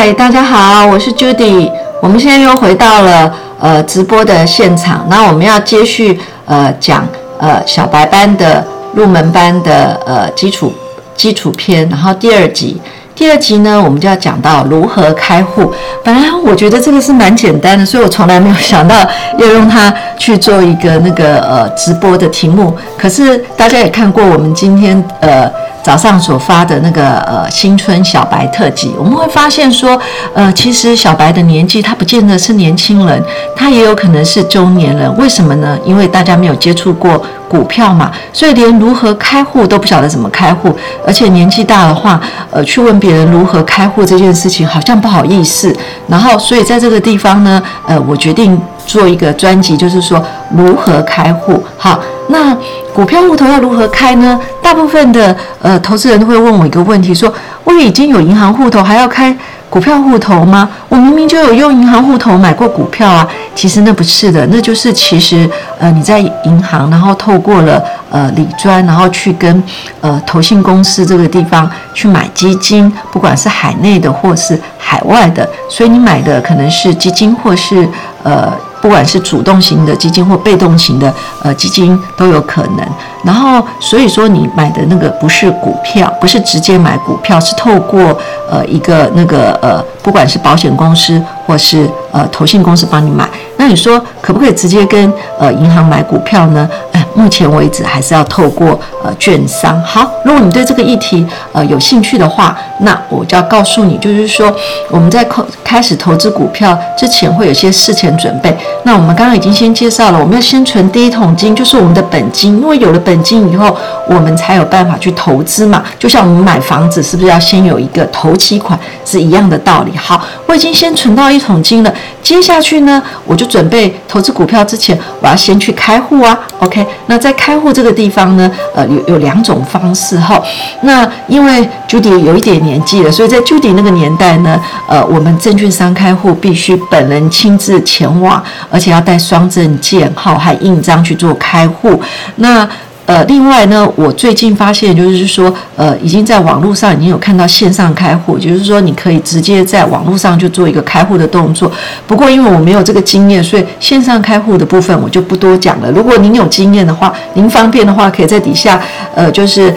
嗨，大家好，我是 Judy。我们现在又回到了呃直播的现场，那我们要接续呃讲呃小白班的入门班的呃基础基础篇，然后第二集。第二集呢，我们就要讲到如何开户。本来我觉得这个是蛮简单的，所以我从来没有想到要用它去做一个那个呃直播的题目。可是大家也看过我们今天呃。早上所发的那个呃新春小白特辑，我们会发现说，呃，其实小白的年纪他不见得是年轻人，他也有可能是中年人。为什么呢？因为大家没有接触过股票嘛，所以连如何开户都不晓得怎么开户，而且年纪大的话，呃，去问别别人如何开户这件事情好像不好意思。然后，所以在这个地方呢，呃，我决定做一个专辑，就是说如何开户。好，那。股票户头要如何开呢？大部分的呃投资人都会问我一个问题：说我已经有银行户头，还要开股票户头吗？我明明就有用银行户头买过股票啊。其实那不是的，那就是其实呃你在银行，然后透过了呃理专，然后去跟呃投信公司这个地方去买基金，不管是海内的或是海外的，所以你买的可能是基金或是呃。不管是主动型的基金或被动型的呃基金都有可能，然后所以说你买的那个不是股票，不是直接买股票，是透过呃一个那个呃不管是保险公司或是呃投信公司帮你买，那你说可不可以直接跟呃银行买股票呢？哎，目前为止还是要透过呃券商。好，如果你对这个议题呃有兴趣的话，那我就要告诉你，就是说我们在开开始投资股票之前会有些事前准备。那我们刚刚已经先介绍了，我们要先存第一桶金，就是我们的本金，因为有了本金以后，我们才有办法去投资嘛。就像我们买房子，是不是要先有一个头期款，是一样的道理。好，我已经先存到一桶金了，接下去呢，我就准备投资股票之前，我要先去开户啊。OK，那在开户这个地方呢，呃，有有两种方式哈。那因为 Judy 有一点年纪了，所以在 Judy 那个年代呢，呃，我们证券商开户必须本人亲自前往。而且要带双证件号，还印章去做开户。那呃，另外呢，我最近发现就是说，呃，已经在网络上已经有看到线上开户，就是说你可以直接在网络上就做一个开户的动作。不过因为我没有这个经验，所以线上开户的部分我就不多讲了。如果您有经验的话，您方便的话，可以在底下呃，就是。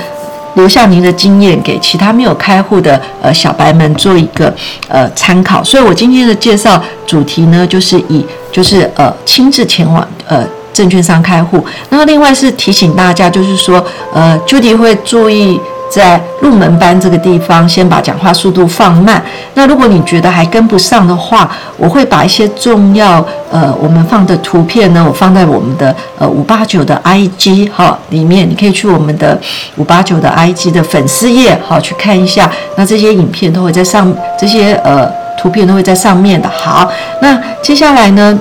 留下您的经验给其他没有开户的呃小白们做一个呃参考，所以我今天的介绍主题呢，就是以就是呃亲自前往呃证券商开户，然后另外是提醒大家，就是说呃 Judy 会注意。在入门班这个地方，先把讲话速度放慢。那如果你觉得还跟不上的话，我会把一些重要呃我们放的图片呢，我放在我们的呃五八九的 IG 哈里面，你可以去我们的五八九的 IG 的粉丝页好去看一下。那这些影片都会在上，这些呃图片都会在上面的。好，那接下来呢？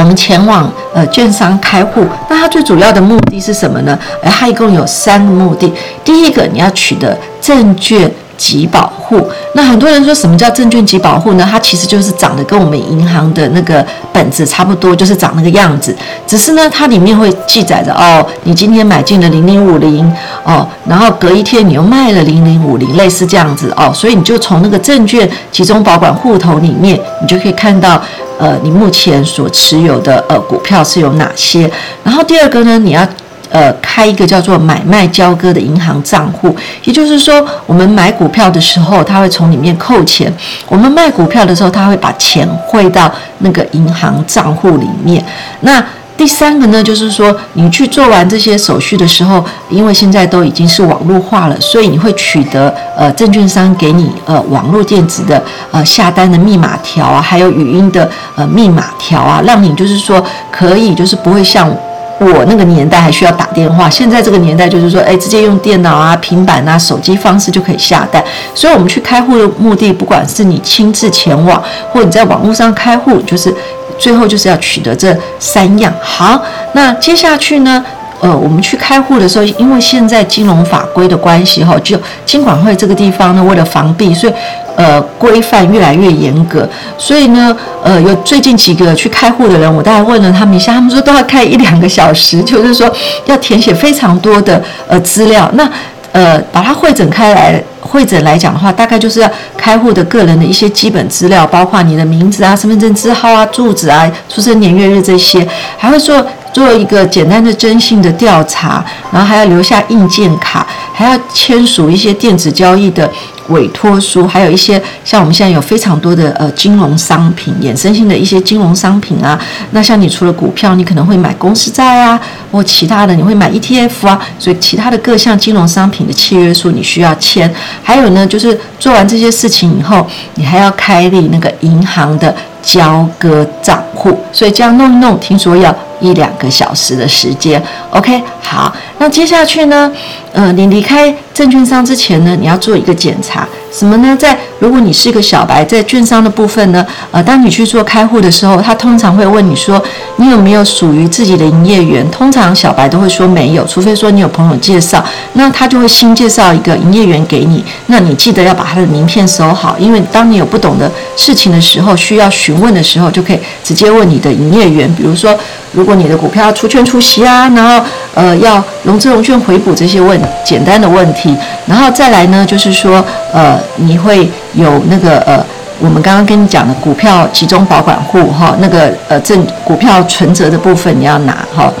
我们前往呃券商开户，那它最主要的目的是什么呢？呃，它一共有三个目的。第一个，你要取得证券集保户。那很多人说什么叫证券集保护呢？它其实就是长得跟我们银行的那个本子差不多，就是长那个样子。只是呢，它里面会记载着哦，你今天买进了零零五零哦，然后隔一天你又卖了零零五零，类似这样子哦。所以你就从那个证券集中保管户头里面，你就可以看到。呃，你目前所持有的呃股票是有哪些？然后第二个呢，你要呃开一个叫做买卖交割的银行账户，也就是说，我们买股票的时候，他会从里面扣钱；我们卖股票的时候，他会把钱汇到那个银行账户里面。那第三个呢，就是说你去做完这些手续的时候，因为现在都已经是网络化了，所以你会取得呃证券商给你呃网络电子的呃下单的密码条啊，还有语音的呃密码条啊，让你就是说可以就是不会像我那个年代还需要打电话，现在这个年代就是说，哎，直接用电脑啊、平板啊、手机方式就可以下单。所以我们去开户的目的，不管是你亲自前往，或你在网络上开户，就是。最后就是要取得这三样。好，那接下去呢？呃，我们去开户的时候，因为现在金融法规的关系，哈，就金管会这个地方呢，为了防弊，所以呃规范越来越严格。所以呢，呃，有最近几个去开户的人，我大概问了他们一下，他们说都要开一两个小时，就是说要填写非常多的呃资料。那呃把它会诊开来，会诊来讲的话，大概就是要开户的个人的一些基本资料，包括你的名字啊、身份证字号啊、住址啊、出生年月日这些，还会说做一个简单的征信的调查，然后还要留下硬件卡，还要签署一些电子交易的。委托书，还有一些像我们现在有非常多的呃金融商品，衍生性的一些金融商品啊。那像你除了股票，你可能会买公司债啊，或其他的你会买 ETF 啊。所以其他的各项金融商品的契约书你需要签。还有呢，就是做完这些事情以后，你还要开立那个银行的交割账户。所以这样弄一弄，听说要一两个小时的时间。OK，好，那接下去呢，呃，你离开。证券商之前呢，你要做一个检查，什么呢？在如果你是一个小白，在券商的部分呢，呃，当你去做开户的时候，他通常会问你说，你有没有属于自己的营业员？通常小白都会说没有，除非说你有朋友介绍，那他就会新介绍一个营业员给你。那你记得要把他的名片收好，因为当你有不懂的事情的时候，需要询问的时候，就可以直接问你的营业员。比如说，如果你的股票要除权除息啊，然后呃要融资融券回补这些问简单的问题。然后再来呢，就是说，呃，你会有那个呃，我们刚刚跟你讲的股票集中保管户哈，那个呃证股票存折的部分你要拿哈。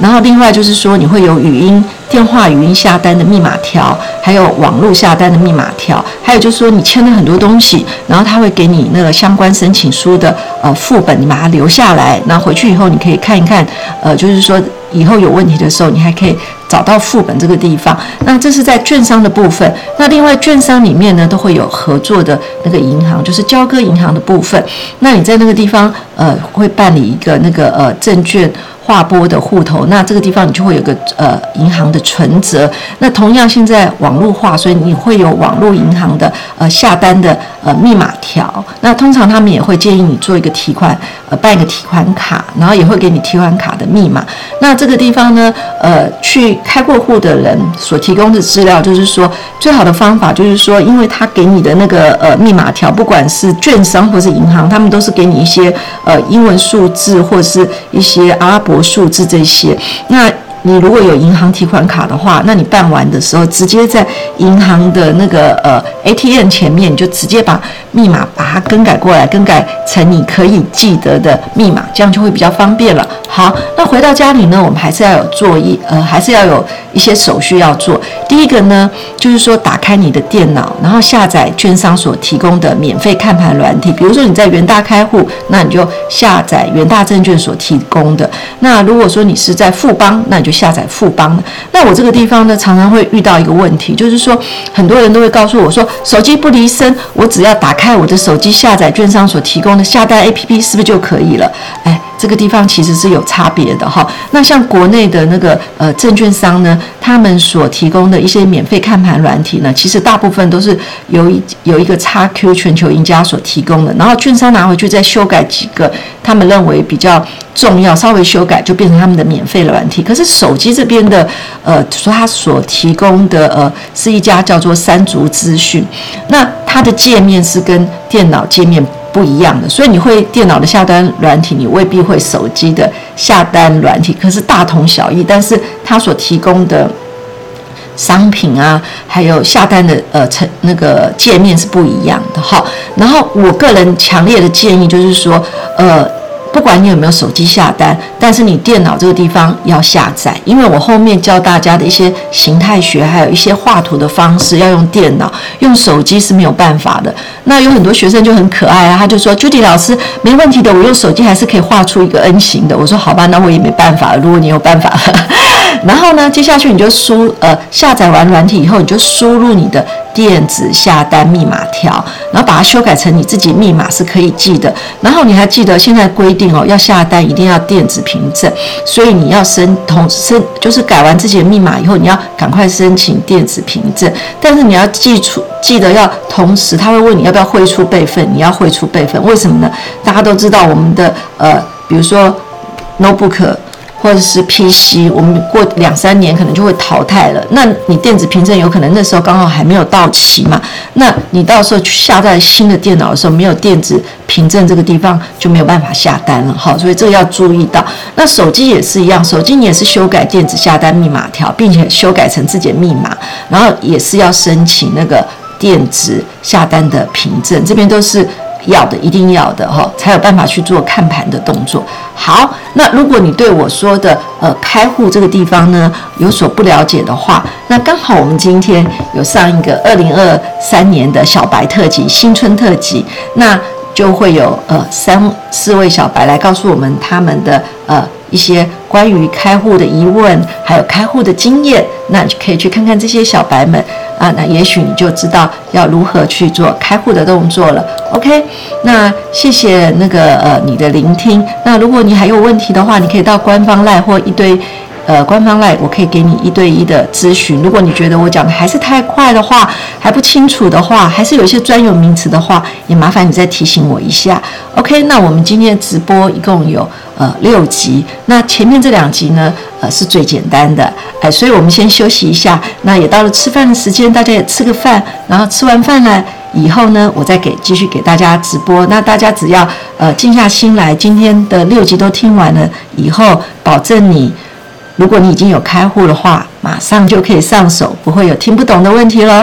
然后另外就是说，你会有语音电话语音下单的密码条，还有网络下单的密码条，还有就是说你签了很多东西，然后他会给你那个相关申请书的呃副本，你把它留下来，那回去以后你可以看一看，呃，就是说以后有问题的时候，你还可以。找到副本这个地方，那这是在券商的部分。那另外券商里面呢，都会有合作的那个银行，就是交割银行的部分。那你在那个地方，呃，会办理一个那个呃证券。划拨的户头，那这个地方你就会有个呃银行的存折。那同样现在网络化，所以你会有网络银行的呃下单的呃密码条。那通常他们也会建议你做一个提款，呃办一个提款卡，然后也会给你提款卡的密码。那这个地方呢，呃去开过户的人所提供的资料，就是说最好的方法就是说，因为他给你的那个呃密码条，不管是券商或是银行，他们都是给你一些呃英文数字或者是一些阿拉伯。数字这些，那你如果有银行提款卡的话，那你办完的时候，直接在银行的那个呃 ATM 前面，你就直接把密码把它更改过来，更改成你可以记得的密码，这样就会比较方便了。好，那回到家里呢，我们还是要有作业，呃，还是要有一些手续要做。第一个呢，就是说打开你的电脑，然后下载券商所提供的免费看盘软体。比如说你在元大开户，那你就下载元大证券所提供的。那如果说你是在富邦，那你就下载富邦的。那我这个地方呢，常常会遇到一个问题，就是说很多人都会告诉我说，手机不离身，我只要打开我的手机下载券商所提供的下单 APP，是不是就可以了？哎。这个地方其实是有差别的哈。那像国内的那个呃证券商呢，他们所提供的一些免费看盘软体呢，其实大部分都是由一有一个 XQ 全球赢家所提供的。然后券商拿回去再修改几个，他们认为比较重要，稍微修改就变成他们的免费的软体。可是手机这边的呃，说他所提供的呃是一家叫做三足资讯，那它的界面是跟电脑界面。不一样的，所以你会电脑的下单软体，你未必会手机的下单软体，可是大同小异。但是它所提供的商品啊，还有下单的呃成那个界面是不一样的哈。然后我个人强烈的建议就是说，呃。不管你有没有手机下单，但是你电脑这个地方要下载，因为我后面教大家的一些形态学，还有一些画图的方式要用电脑，用手机是没有办法的。那有很多学生就很可爱啊，他就说：“Judy 老师，没问题的，我用手机还是可以画出一个 N 型的。”我说：“好吧，那我也没办法。如果你有办法。”然后呢，接下去你就输呃下载完软体以后，你就输入你的。电子下单密码条，然后把它修改成你自己密码是可以记的。然后你还记得现在规定哦，要下单一定要电子凭证，所以你要申同申，就是改完自己的密码以后，你要赶快申请电子凭证。但是你要记出记得要同时，他会问你要不要汇出备份，你要汇出备份。为什么呢？大家都知道我们的呃，比如说 notebook。或者是 PC，我们过两三年可能就会淘汰了。那你电子凭证有可能那时候刚好还没有到期嘛？那你到时候去下载新的电脑的时候，没有电子凭证这个地方就没有办法下单了。好，所以这个要注意到。那手机也是一样，手机你也是修改电子下单密码条，并且修改成自己的密码，然后也是要申请那个电子下单的凭证，这边都是。要的，一定要的哈，才有办法去做看盘的动作。好，那如果你对我说的呃开户这个地方呢有所不了解的话，那刚好我们今天有上一个二零二三年的小白特辑、新春特辑，那就会有呃三四位小白来告诉我们他们的呃一些关于开户的疑问，还有开户的经验，那你就可以去看看这些小白们。啊，那也许你就知道要如何去做开户的动作了。OK，那谢谢那个呃你的聆听。那如果你还有问题的话，你可以到官方 LINE 或一堆呃官方 LINE，我可以给你一对一的咨询。如果你觉得我讲的还是太快的话，还不清楚的话，还是有一些专有名词的话，也麻烦你再提醒我一下。OK，那我们今天的直播一共有。呃，六集，那前面这两集呢，呃，是最简单的，哎，所以我们先休息一下。那也到了吃饭的时间，大家也吃个饭，然后吃完饭了以后呢，我再给继续给大家直播。那大家只要呃静下心来，今天的六集都听完了以后，保证你，如果你已经有开户的话，马上就可以上手，不会有听不懂的问题了。